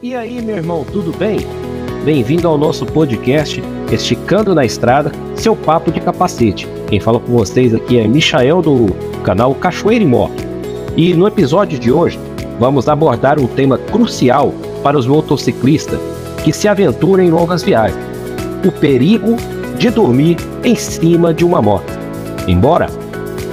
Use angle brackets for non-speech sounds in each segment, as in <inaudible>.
E aí, meu irmão, tudo bem? Bem-vindo ao nosso podcast Esticando na Estrada, seu papo de capacete. Quem fala com vocês aqui é Michael do canal Cachoeira e Moto. E no episódio de hoje, vamos abordar um tema crucial para os motociclistas que se aventuram em longas viagens: o perigo de dormir em cima de uma moto. Embora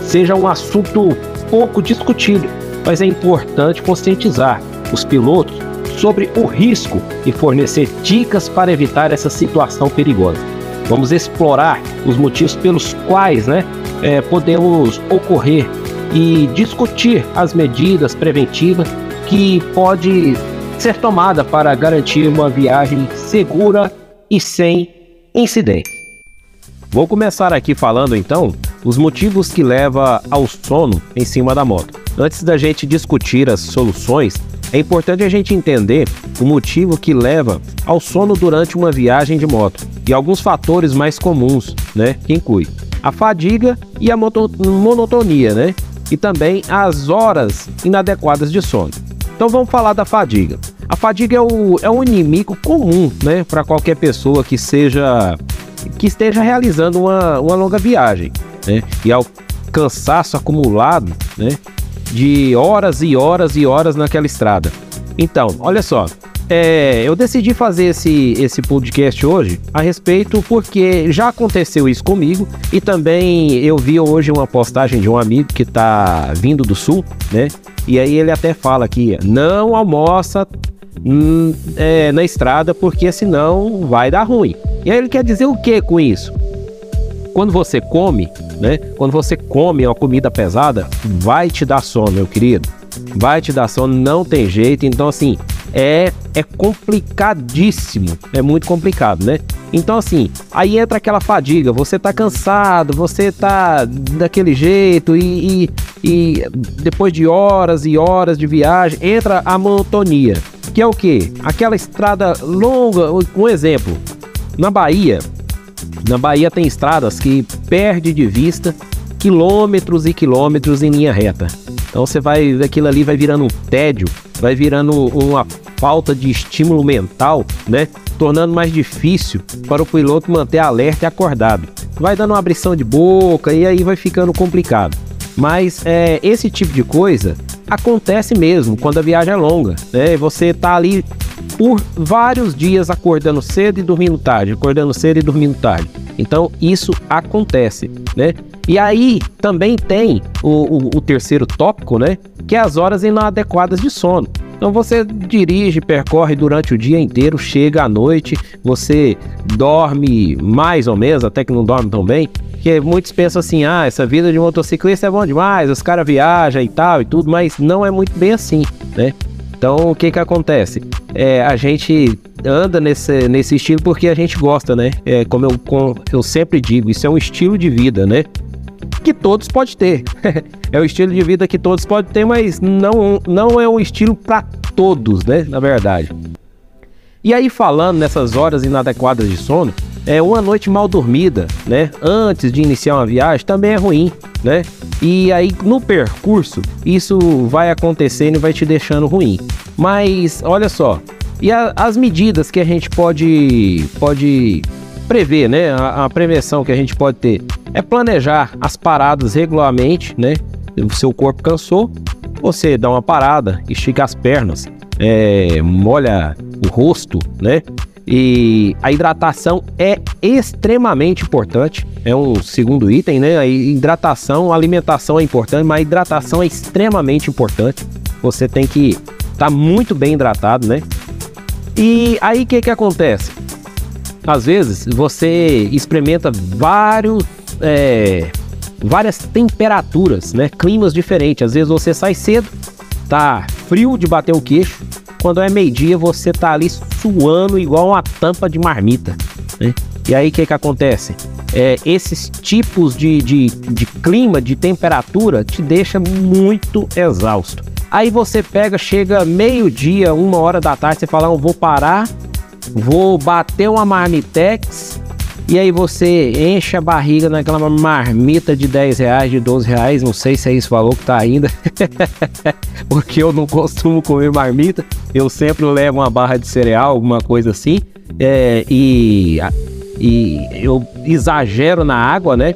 seja um assunto pouco discutido, mas é importante conscientizar os pilotos sobre o risco e fornecer dicas para evitar essa situação perigosa. Vamos explorar os motivos pelos quais né, é, podemos ocorrer e discutir as medidas preventivas que pode ser tomada para garantir uma viagem segura e sem incidente. Vou começar aqui falando então os motivos que levam ao sono em cima da moto. Antes da gente discutir as soluções, é importante a gente entender o motivo que leva ao sono durante uma viagem de moto e alguns fatores mais comuns, né, que inclui a fadiga e a monotonia, né, e também as horas inadequadas de sono. Então vamos falar da fadiga. A fadiga é, o, é um inimigo comum, né, para qualquer pessoa que seja que esteja realizando uma, uma longa viagem, né, e ao cansaço acumulado, né, de horas e horas e horas naquela estrada. Então, olha só, é, eu decidi fazer esse, esse podcast hoje a respeito porque já aconteceu isso comigo e também eu vi hoje uma postagem de um amigo que está vindo do sul, né? E aí ele até fala que não almoça hum, é, na estrada porque senão vai dar ruim. E aí ele quer dizer o que com isso? Quando você come, né? Quando você come uma comida pesada, vai te dar sono, meu querido. Vai te dar sono, não tem jeito. Então, assim, é, é complicadíssimo. É muito complicado, né? Então, assim, aí entra aquela fadiga. Você tá cansado, você tá daquele jeito e, e, e depois de horas e horas de viagem, entra a monotonia. Que é o que? Aquela estrada longa. Um exemplo, na Bahia, na Bahia tem estradas que perde de vista quilômetros e quilômetros em linha reta. Então você vai, aquilo ali vai virando um tédio, vai virando uma falta de estímulo mental, né? Tornando mais difícil para o piloto manter alerta e acordado. Vai dando uma abrição de boca e aí vai ficando complicado. Mas é, esse tipo de coisa acontece mesmo quando a viagem é longa, né? Você tá ali por vários dias acordando cedo e dormindo tarde, acordando cedo e dormindo tarde. Então isso acontece, né? E aí também tem o, o, o terceiro tópico, né? Que é as horas inadequadas de sono. Então você dirige, percorre durante o dia inteiro, chega à noite, você dorme mais ou menos, até que não dorme tão bem. Porque muitos pensam assim, ah, essa vida de motociclista é bom demais, os caras viajam e tal e tudo, mas não é muito bem assim, né? Então, o que que acontece? É, a gente anda nesse, nesse estilo porque a gente gosta, né? É, como eu, eu sempre digo, isso é um estilo de vida, né? Que todos podem ter. <laughs> é o estilo de vida que todos podem ter, mas não, não é um estilo para todos, né? Na verdade. E aí, falando nessas horas inadequadas de sono, é uma noite mal dormida, né? Antes de iniciar uma viagem também é ruim, né? E aí no percurso isso vai acontecendo e vai te deixando ruim. Mas olha só, e a, as medidas que a gente pode pode prever, né? A, a, prevenção que a gente pode ter é planejar as paradas regularmente, né? O seu corpo cansou, você dá uma parada, estica as pernas, é, molha o rosto, né? E a hidratação é extremamente importante. É um segundo item, né? A hidratação, a alimentação é importante, mas a hidratação é extremamente importante. Você tem que tá muito bem hidratado, né? E aí o que, que acontece? Às vezes você experimenta vários, é, várias temperaturas, né? Climas diferentes. Às vezes você sai cedo, tá frio de bater o queixo, quando é meio-dia, você tá ali suando igual uma tampa de marmita. Né? E aí o que, que acontece? É, esses tipos de, de, de clima, de temperatura, te deixa muito exausto. Aí você pega, chega meio-dia, uma hora da tarde, você fala, não, vou parar, vou bater uma marmitex E aí você enche a barriga naquela marmita de 10 reais, de 12 reais, não sei se é esse valor que tá ainda, <laughs> porque eu não costumo comer marmita, eu sempre levo uma barra de cereal, alguma coisa assim, é, e, e eu exagero na água, né?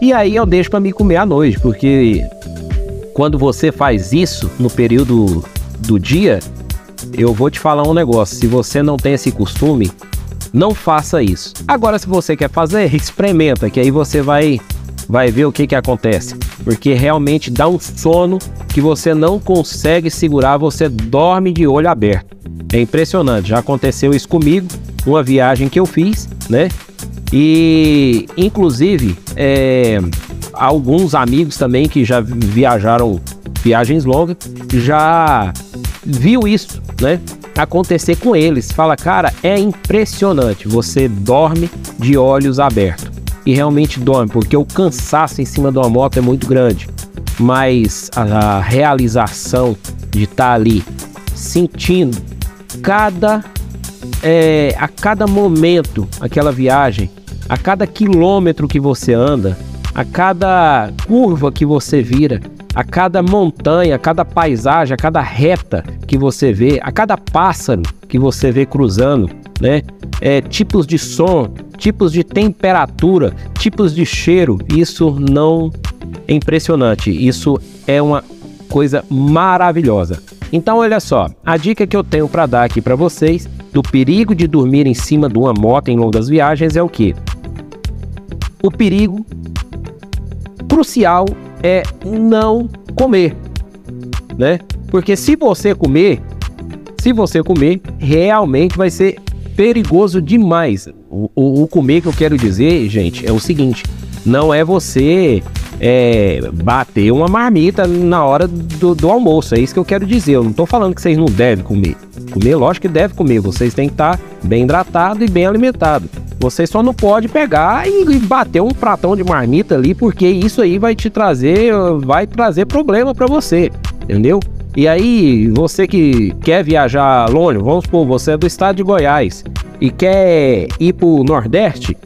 E aí eu deixo para me comer à noite, porque quando você faz isso no período do dia, eu vou te falar um negócio, se você não tem esse costume, não faça isso. Agora, se você quer fazer, <laughs> experimenta, que aí você vai, vai ver o que, que acontece. Porque realmente dá um sono que você não consegue segurar, você dorme de olho aberto. É impressionante, já aconteceu isso comigo, uma viagem que eu fiz, né? E, inclusive, é, alguns amigos também que já viajaram viagens longas já viu isso, né? acontecer com eles. Fala, cara, é impressionante. Você dorme de olhos abertos. E realmente dorme, porque o cansaço em cima de uma moto é muito grande. Mas a realização de estar tá ali sentindo cada é, a cada momento aquela viagem, a cada quilômetro que você anda, a cada curva que você vira, a cada montanha, a cada paisagem, a cada reta que você vê, a cada pássaro que você vê cruzando, né? É, tipos de som, tipos de temperatura, tipos de cheiro, isso não é impressionante. Isso é uma coisa maravilhosa. Então, olha só, a dica que eu tenho para dar aqui para vocês do perigo de dormir em cima de uma moto em longas viagens é o que? O perigo crucial é não comer, né? Porque se você comer, se você comer, realmente vai ser perigoso demais. O, o, o comer que eu quero dizer, gente, é o seguinte: não é você é, bater uma marmita na hora do, do, almoço. É isso que eu quero dizer. Eu não estou falando que vocês não devem comer. Comer, lógico que deve comer. Vocês têm que estar bem hidratado e bem alimentado. Você só não pode pegar e, bater um pratão de marmita ali, porque isso aí vai te trazer, vai trazer problema para você, entendeu? E aí, você que quer viajar longe, vamos supor, você é do estado de Goiás e quer ir pro Nordeste,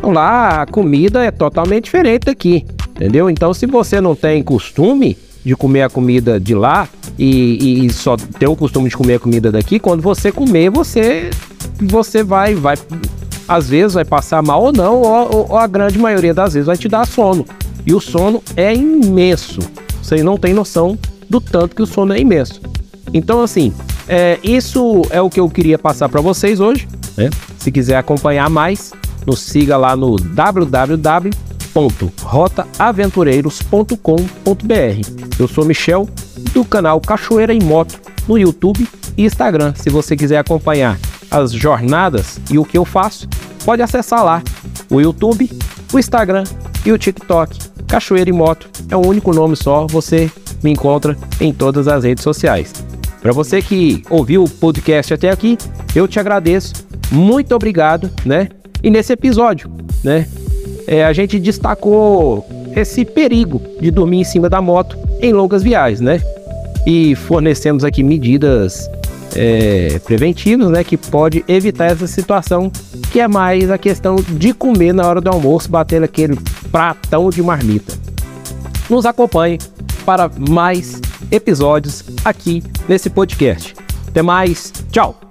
lá a comida é totalmente diferente daqui, entendeu? Então, se você não tem costume de comer a comida de lá e, e só tem o costume de comer a comida daqui, quando você comer, você você vai vai às vezes vai passar mal ou não, ou, ou, a grande maioria das vezes vai te dar sono. E o sono é imenso. Você não tem noção do tanto que o sono é imenso. Então, assim, é, isso é o que eu queria passar para vocês hoje. Né? Se quiser acompanhar mais, nos siga lá no www.rotaaventureiros.com.br. Eu sou Michel, do canal Cachoeira em Moto, no YouTube e Instagram. Se você quiser acompanhar as jornadas e o que eu faço, pode acessar lá o YouTube, o Instagram e o TikTok. Cachoeira e Moto é um único nome só, você me encontra em todas as redes sociais. Para você que ouviu o podcast até aqui, eu te agradeço, muito obrigado, né? E nesse episódio, né, é, a gente destacou esse perigo de dormir em cima da moto em longas viagens, né? E fornecemos aqui medidas é, preventivos, né, que pode evitar essa situação, que é mais a questão de comer na hora do almoço, bater aquele pratão de marmita. Nos acompanhe para mais episódios aqui nesse podcast. Até mais, tchau!